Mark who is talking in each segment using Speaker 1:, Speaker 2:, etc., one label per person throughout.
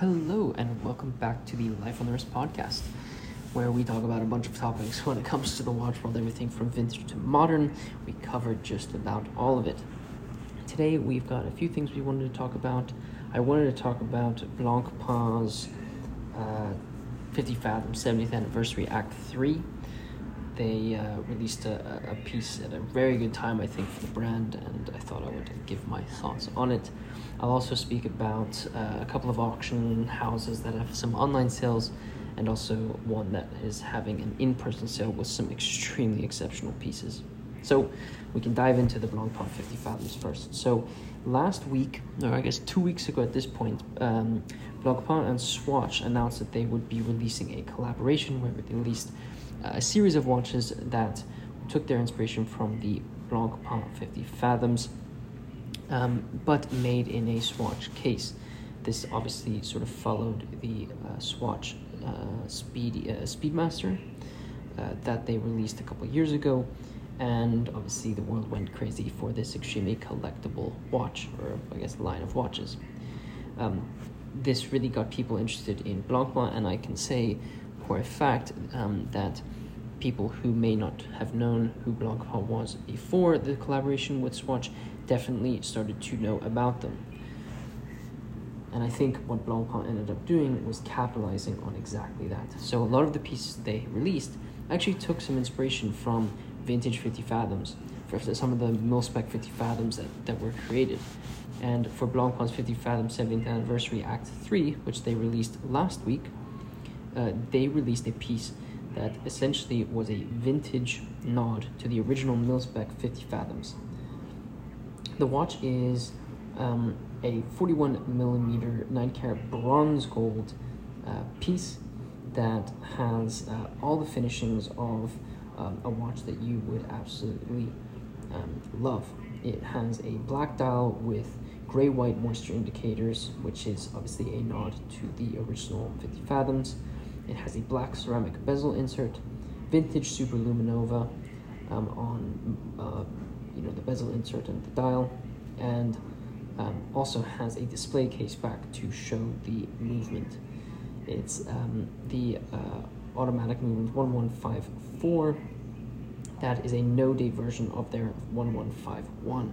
Speaker 1: Hello, and welcome back to the Life on the Wrist podcast, where we talk about a bunch of topics when it comes to the watch world, everything from vintage to modern. We covered just about all of it. Today, we've got a few things we wanted to talk about. I wanted to talk about Blancpain's uh, 50 Fathom 70th Anniversary Act 3. They uh, released a, a piece at a very good time, I think, for the brand, and I thought I would give my thoughts on it. I'll also speak about uh, a couple of auction houses that have some online sales and also one that is having an in person sale with some extremely exceptional pieces. So we can dive into the Blancpain 50 Fathoms first. So last week, or I guess two weeks ago at this point, um, Blancpain and Swatch announced that they would be releasing a collaboration where they released uh, a series of watches that took their inspiration from the Blancpain 50 Fathoms um, but made in a Swatch case. This obviously sort of followed the uh, Swatch uh, Speed uh, Speedmaster uh, that they released a couple years ago, and obviously the world went crazy for this extremely collectible watch, or I guess line of watches. Um, this really got people interested in Blancpain, and I can say for a fact um, that people who may not have known who Blancpain was before the collaboration with Swatch definitely started to know about them. And I think what Blancpain ended up doing was capitalizing on exactly that. So a lot of the pieces they released actually took some inspiration from vintage 50 Fathoms, for some of the mil-spec 50 Fathoms that, that were created. And for Blancpain's 50 Fathom 70th Anniversary Act 3, which they released last week, uh, they released a piece that essentially was a vintage nod to the original mil-spec 50 Fathoms. The watch is um, a 41 millimeter 9 carat bronze gold uh, piece that has uh, all the finishings of um, a watch that you would absolutely um, love. It has a black dial with gray white moisture indicators, which is obviously a nod to the original 50 Fathoms. It has a black ceramic bezel insert, vintage superluminova um, on uh, you know the bezel insert and the dial, and um, also has a display case back to show the movement. It's um, the uh, automatic movement 1154. That is a no-date version of their 1151.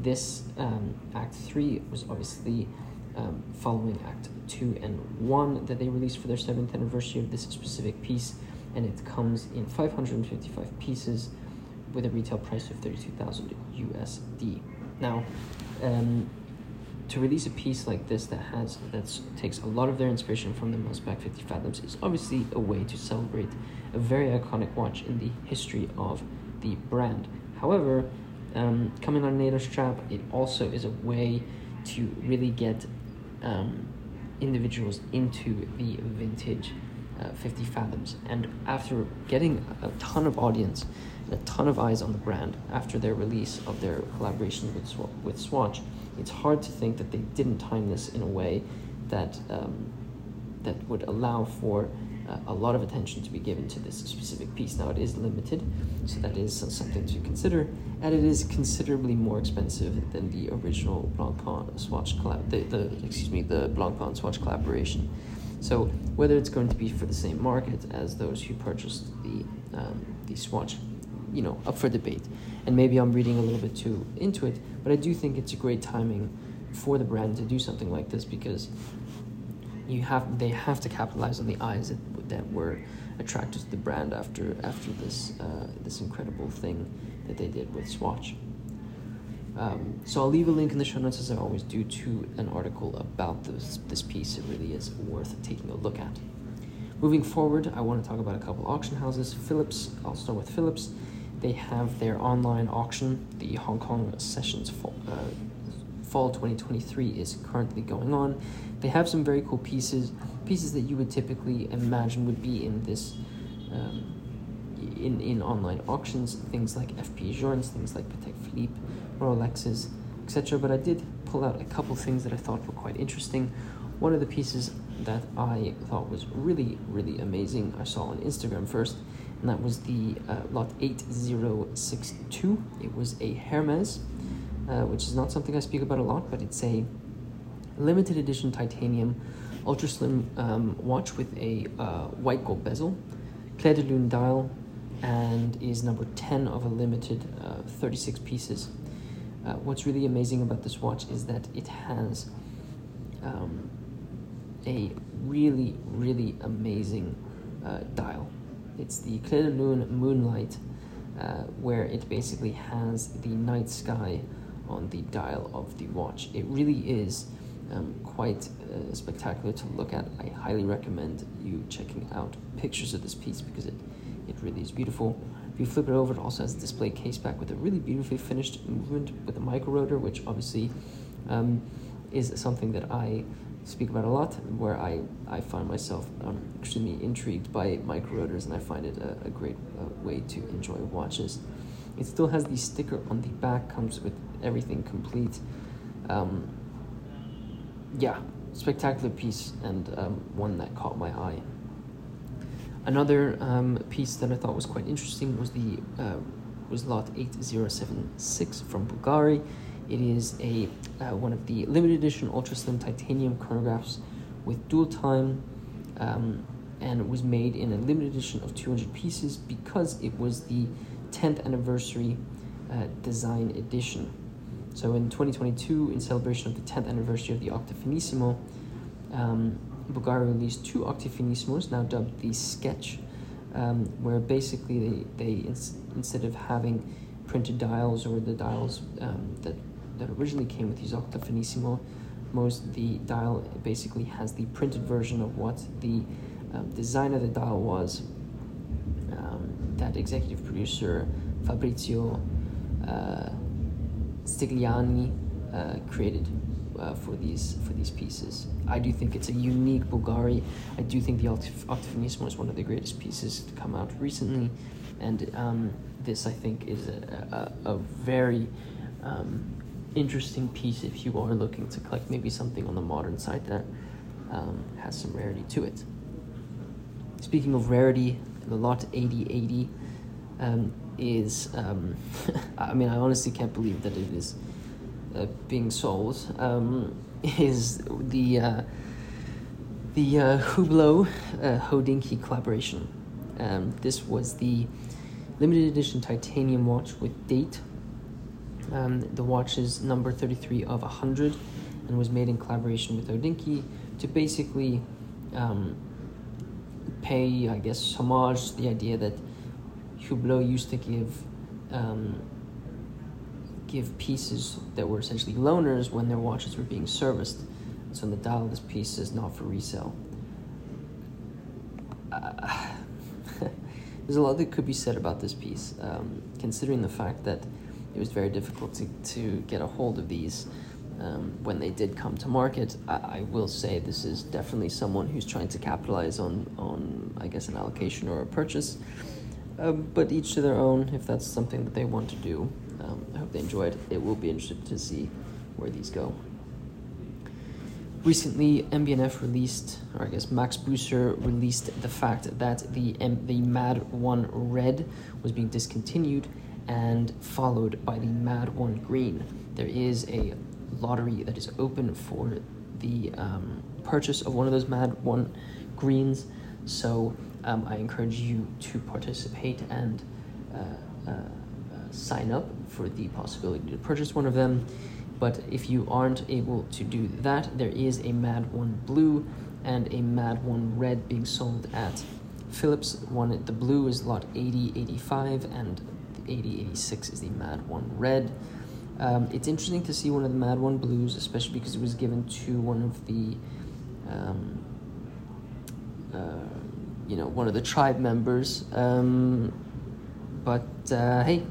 Speaker 1: This um, Act 3 was obviously um, following Act 2 and 1 that they released for their 7th anniversary of this specific piece, and it comes in 555 pieces with a retail price of 32,000 USD. Now, um, to release a piece like this that has that takes a lot of their inspiration from the mil-spec 50 Fathoms is obviously a way to celebrate a very iconic watch in the history of the brand. However, um, coming on NATO strap, it also is a way to really get um, individuals into the vintage uh, 50 Fathoms. And after getting a ton of audience and a ton of eyes on the brand after their release of their collaboration with, Sw- with Swatch, it's hard to think that they didn't time this in a way that, um, that would allow for uh, a lot of attention to be given to this specific piece. Now, it is limited, so that is something to consider, and it is considerably more expensive than the original Blancpain Swatch collab, the, the excuse me, the Blancpain Swatch collaboration. So whether it's going to be for the same market as those who purchased the um, the Swatch, you know, up for debate. And maybe I'm reading a little bit too into it, but I do think it's a great timing for the brand to do something like this because you have they have to capitalize on the eyes that, that were attracted to the brand after after this uh, this incredible thing that they did with Swatch. Um, so I'll leave a link in the show notes as I always do to an article about this this piece. It really is worth taking a look at. Moving forward, I want to talk about a couple auction houses. Phillips, I'll start with Phillips. They have their online auction. The Hong Kong Sessions Fall, uh, Fall 2023 is currently going on. They have some very cool pieces, pieces that you would typically imagine would be in this, um, in in online auctions. Things like FP Journes, things like Patek Philippe, Rolexes, etc. But I did pull out a couple things that I thought were quite interesting. One of the pieces that I thought was really, really amazing, I saw on Instagram first, and that was the uh, lot 8062. It was a Hermes, uh, which is not something I speak about a lot, but it's a limited edition titanium ultra slim um, watch with a uh, white gold bezel, Clair de Lune dial, and is number 10 of a limited uh, 36 pieces. Uh, what's really amazing about this watch is that it has um, a really, really amazing uh, dial. It's the de Lune Moonlight, uh, where it basically has the night sky on the dial of the watch. It really is um, quite uh, spectacular to look at. I highly recommend you checking out pictures of this piece because it, it really is beautiful. If you flip it over, it also has a display case back with a really beautifully finished movement with a micro rotor, which obviously um, is something that I speak about a lot, where I, I find myself um, extremely intrigued by micro rotors and I find it a, a great uh, way to enjoy watches. It still has the sticker on the back, comes with everything complete. Um, yeah, spectacular piece and um, one that caught my eye. Another um, piece that I thought was quite interesting was the uh, was lot 8076 from Bulgari. It is a uh, one of the limited edition ultra slim titanium chronographs with dual time um, and was made in a limited edition of 200 pieces because it was the 10th anniversary uh, design edition. So in 2022, in celebration of the 10th anniversary of the Octo Finissimo, um, released two Octo Finissimos, now dubbed the Sketch, um, where basically they, they ins- instead of having printed dials or the dials um, that, that originally came with these Octo Finissimo, most the dial basically has the printed version of what the um, design of the dial was. Um, that executive producer Fabrizio uh, Stigliani uh, created uh, for these for these pieces. I do think it's a unique Bulgari. I do think the Octo Finissimo is one of the greatest pieces to come out recently, and um, this I think is a, a, a very um, interesting piece if you are looking to collect maybe something on the modern side that um, has some rarity to it. Speaking of rarity, the lot 8080 um, is, um, I mean, I honestly can't believe that it is uh, being sold, um, is the uh, the uh, Hublot uh, Hodinkee collaboration. Um, this was the limited edition titanium watch with date. Um, the watch is number 33 of 100 and was made in collaboration with Hodinkee to basically um, pay, I guess, homage to the idea that Hublot used to give um, give pieces that were essentially loaners when their watches were being serviced. So in the dial, this piece is not for resale. Uh, there's a lot that could be said about this piece, um, considering the fact that it was very difficult to, to get a hold of these um, when they did come to market. I, I, will say this is definitely someone who's trying to capitalize on, on I guess, an allocation or a purchase. Um, but each to their own, if that's something that they want to do. Um, I hope they enjoyed. It It will be interesting to see where these go. Recently, MB&F released, or I guess Max Büsser released the fact that the M- the Mad One Red was being discontinued and followed by the Mad One Green. There is a lottery that is open for the um, purchase of one of those Mad One Greens. So um, I encourage you to participate and uh, uh, uh, sign up for the possibility to purchase one of them. But if you aren't able to do that, there is a Mad One Blue and a Mad One Red being sold at Phillips. One the blue is lot 8085 and 8086 is the Mad One Red. Um, it's interesting to see one of the Mad One Blues, especially because it was given to one of the um, uh, you know, one of the tribe members. Um, but uh, hey,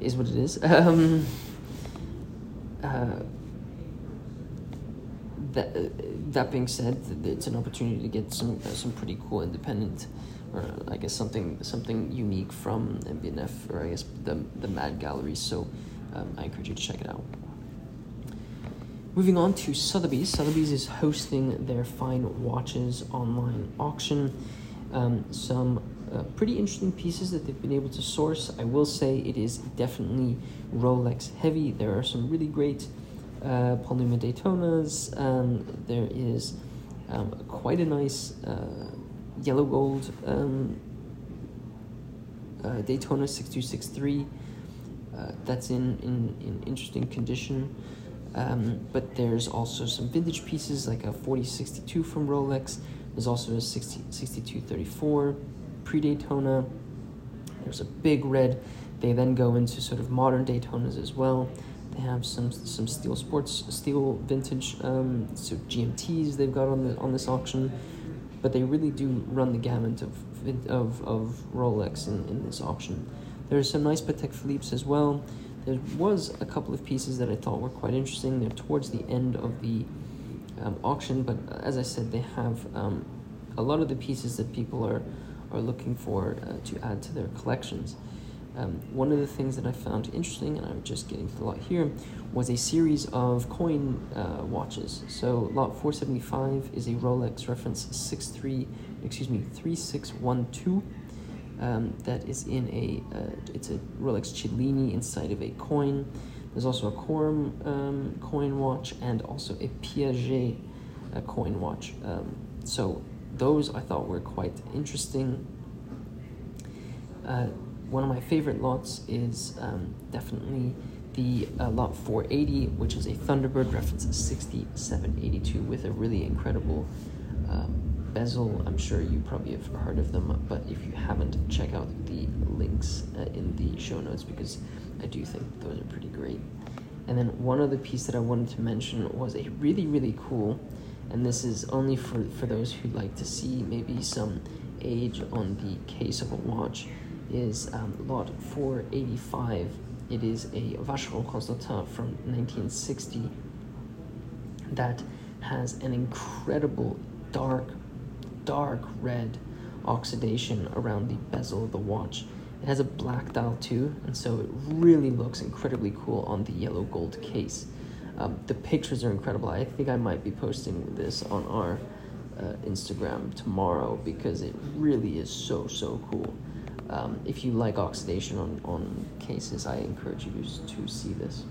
Speaker 1: is what it is. Um, uh, that that being said, it's an opportunity to get some uh, some pretty cool independent, or I guess something something unique from MB&F, or I guess the the Mad Gallery. So um, I encourage you to check it out. Moving on to Sotheby's. Sotheby's is hosting their fine watches online auction um, some uh, pretty interesting pieces that they've been able to source. I will say it is definitely Rolex heavy. There are some really great uh, Paul Newman Daytonas. Um, there is um, quite a nice uh, yellow gold um, uh, Daytona 6263 uh, that's in, in, in interesting condition. Um, but there's also some vintage pieces like a 4062 from Rolex. There's also a 60, 6234 pre Daytona. There's a big red. They then go into sort of modern Daytonas as well. They have some some steel sports steel vintage um, so GMTs they've got on the on this auction, but they really do run the gamut of of, of Rolex in, in this auction. There's some nice Patek Philippe's as well. There was a couple of pieces that I thought were quite interesting. They're towards the end of the um, auction, but as I said, they have um, a lot of the pieces that people are are looking for uh, to add to their collections. Um, one of the things that I found interesting, and I'm just getting to the lot here, was a series of coin uh, watches. So lot 475 is a Rolex reference 63, excuse me, 3612. Um, that is in a, uh, it's a Rolex Cellini inside of a coin. There's also a Corum um, coin watch and also a Piaget uh, coin watch. Um, so those I thought were quite interesting. Uh, one of my favorite lots is um, definitely the uh, lot 480, which is a Thunderbird reference 6782 with a really incredible um, bezel. I'm sure you probably have heard of them, but if you haven't, check out the links uh, in the show notes because I do think those are pretty great. And then one other piece that I wanted to mention was a really, really cool, and this is only for, for those who like to see maybe some age on the case of a watch is um, lot 485. It is a Vacheron Constantin from 1960 that has an incredible dark, dark red oxidation around the bezel of the watch. It has a black dial too, and so it really looks incredibly cool on the yellow gold case. Um, the pictures are incredible. I think I might be posting this on our uh, Instagram tomorrow because it really is so, so cool. Um, if you like oxidation on, on cases, I encourage you to see this.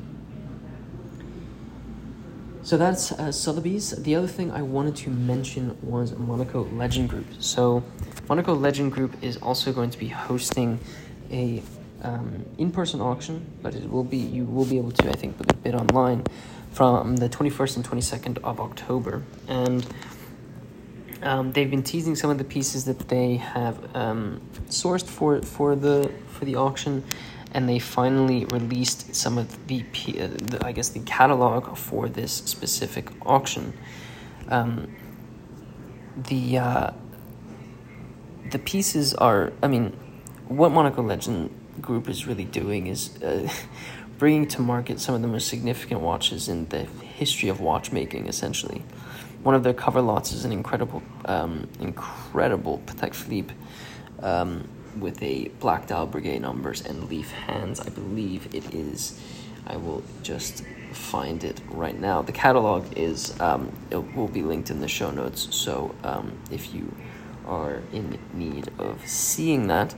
Speaker 1: So that's uh, Sotheby's. The other thing I wanted to mention was Monaco Legend Group. So Monaco Legend Group is also going to be hosting a um, in-person auction, but it will be you will be able to I think bid online from the 21st and 22nd of October, and um, they've been teasing some of the pieces that they have um, sourced for for the for the auction, and they finally released some of the, uh, the I guess the catalog for this specific auction. Um, the uh, the pieces are I mean, what Monaco Legend Group is really doing is. Uh, bringing to market some of the most significant watches in the history of watchmaking, essentially. One of their cover lots is an incredible, um, incredible Patek Philippe um, with a black dial Breguet numbers and leaf hands. I believe it is. I will just find it right now. The catalog is um, it will be linked in the show notes. So um, if you are in need of seeing that,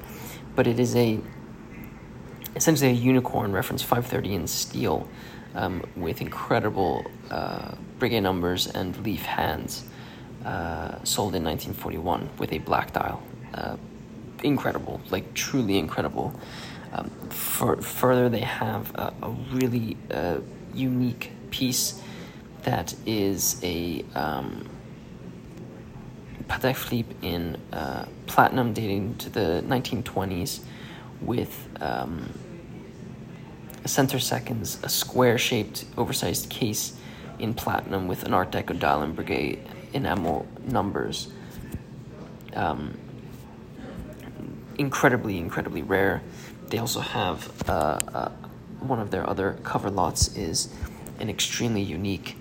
Speaker 1: but it is a essentially a unicorn reference 530 in steel um, with incredible uh, Breguet numbers and leaf hands, uh, sold in 1941 with a black dial. Uh, incredible, like truly incredible. Um, for, further, they have a, a really uh, unique piece that is a um, Patek Philippe in uh, platinum dating to the 1920s with um, center seconds, a square shaped, oversized case in platinum with an Art Deco dial and Breguet enamel numbers. Um, incredibly, incredibly rare. They also have uh, uh, one of their other cover lots is an extremely unique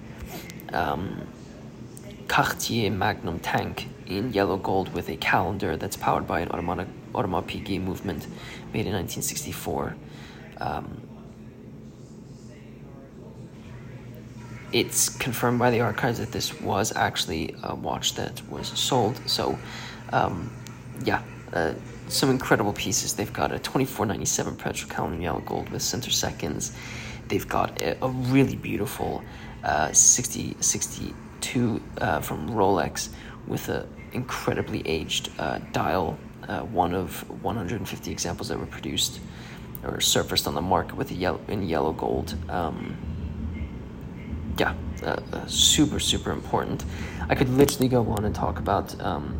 Speaker 1: um, Cartier Magnum tank in yellow gold with a calendar that's powered by an automatic Audemars movement made in 1964. Um, it's confirmed by the archives that this was actually a watch that was sold. So, um, yeah, uh, some incredible pieces. They've got a 2497 Petrocalm yellow gold with center seconds. They've got a, a really beautiful uh, 60, 62 uh, from Rolex with an incredibly aged uh, dial, uh, one of 150 examples that were produced or surfaced on the market with a yellow in yellow gold. Um, yeah, uh, uh, super super important. I could literally go on and talk about um,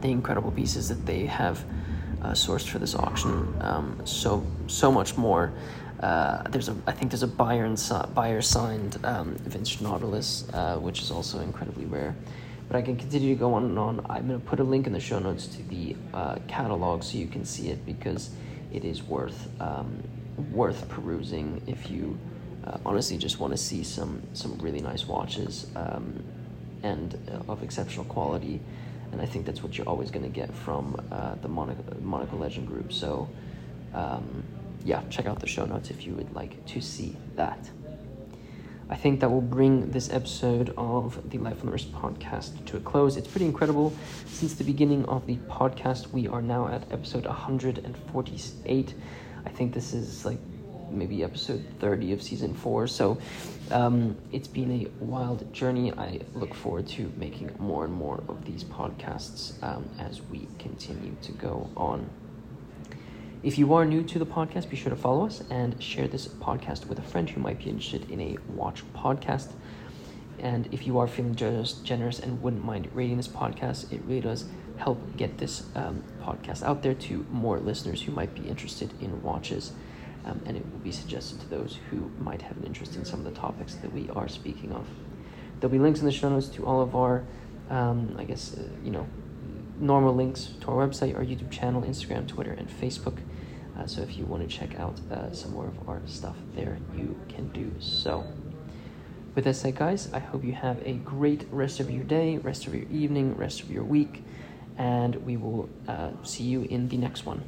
Speaker 1: the incredible pieces that they have uh, sourced for this auction. Um, so so much more. Uh, there's a I think there's a buyer buyer signed um, vintage Nautilus, uh, which is also incredibly rare. But I can continue to go on and on. I'm gonna put a link in the show notes to the catalog so you can see it because it is worth um, worth perusing if you uh, honestly just want to see some some really nice watches um, and uh, of exceptional quality and I think that's what you're always going to get from uh, the Monaco, Monaco Legend Group so um, yeah check out the show notes if you would like to see that I think that will bring this episode of the Life on the Wrist podcast to a close. It's pretty incredible. Since the beginning of the podcast, we are now at episode 148. I think this is like maybe episode 30 of season four. So um, it's been a wild journey. I look forward to making more and more of these podcasts um, as we continue to go on. If you are new to the podcast, be sure to follow us and share this podcast with a friend who might be interested in a watch podcast. And if you are feeling generous, generous and wouldn't mind rating this podcast, it really does help get this um, podcast out there to more listeners who might be interested in watches um, and it will be suggested to those who might have an interest in some of the topics that we are speaking of. There'll be links in the show notes to all of our, um, I guess, uh, you know, normal links to our website, our YouTube channel, Instagram, Twitter, and Facebook. Uh, so if you want to check out uh, some more of our stuff there, you can do so. With that said, guys, I hope you have a great rest of your day, rest of your evening, rest of your week, and we will uh, see you in the next one.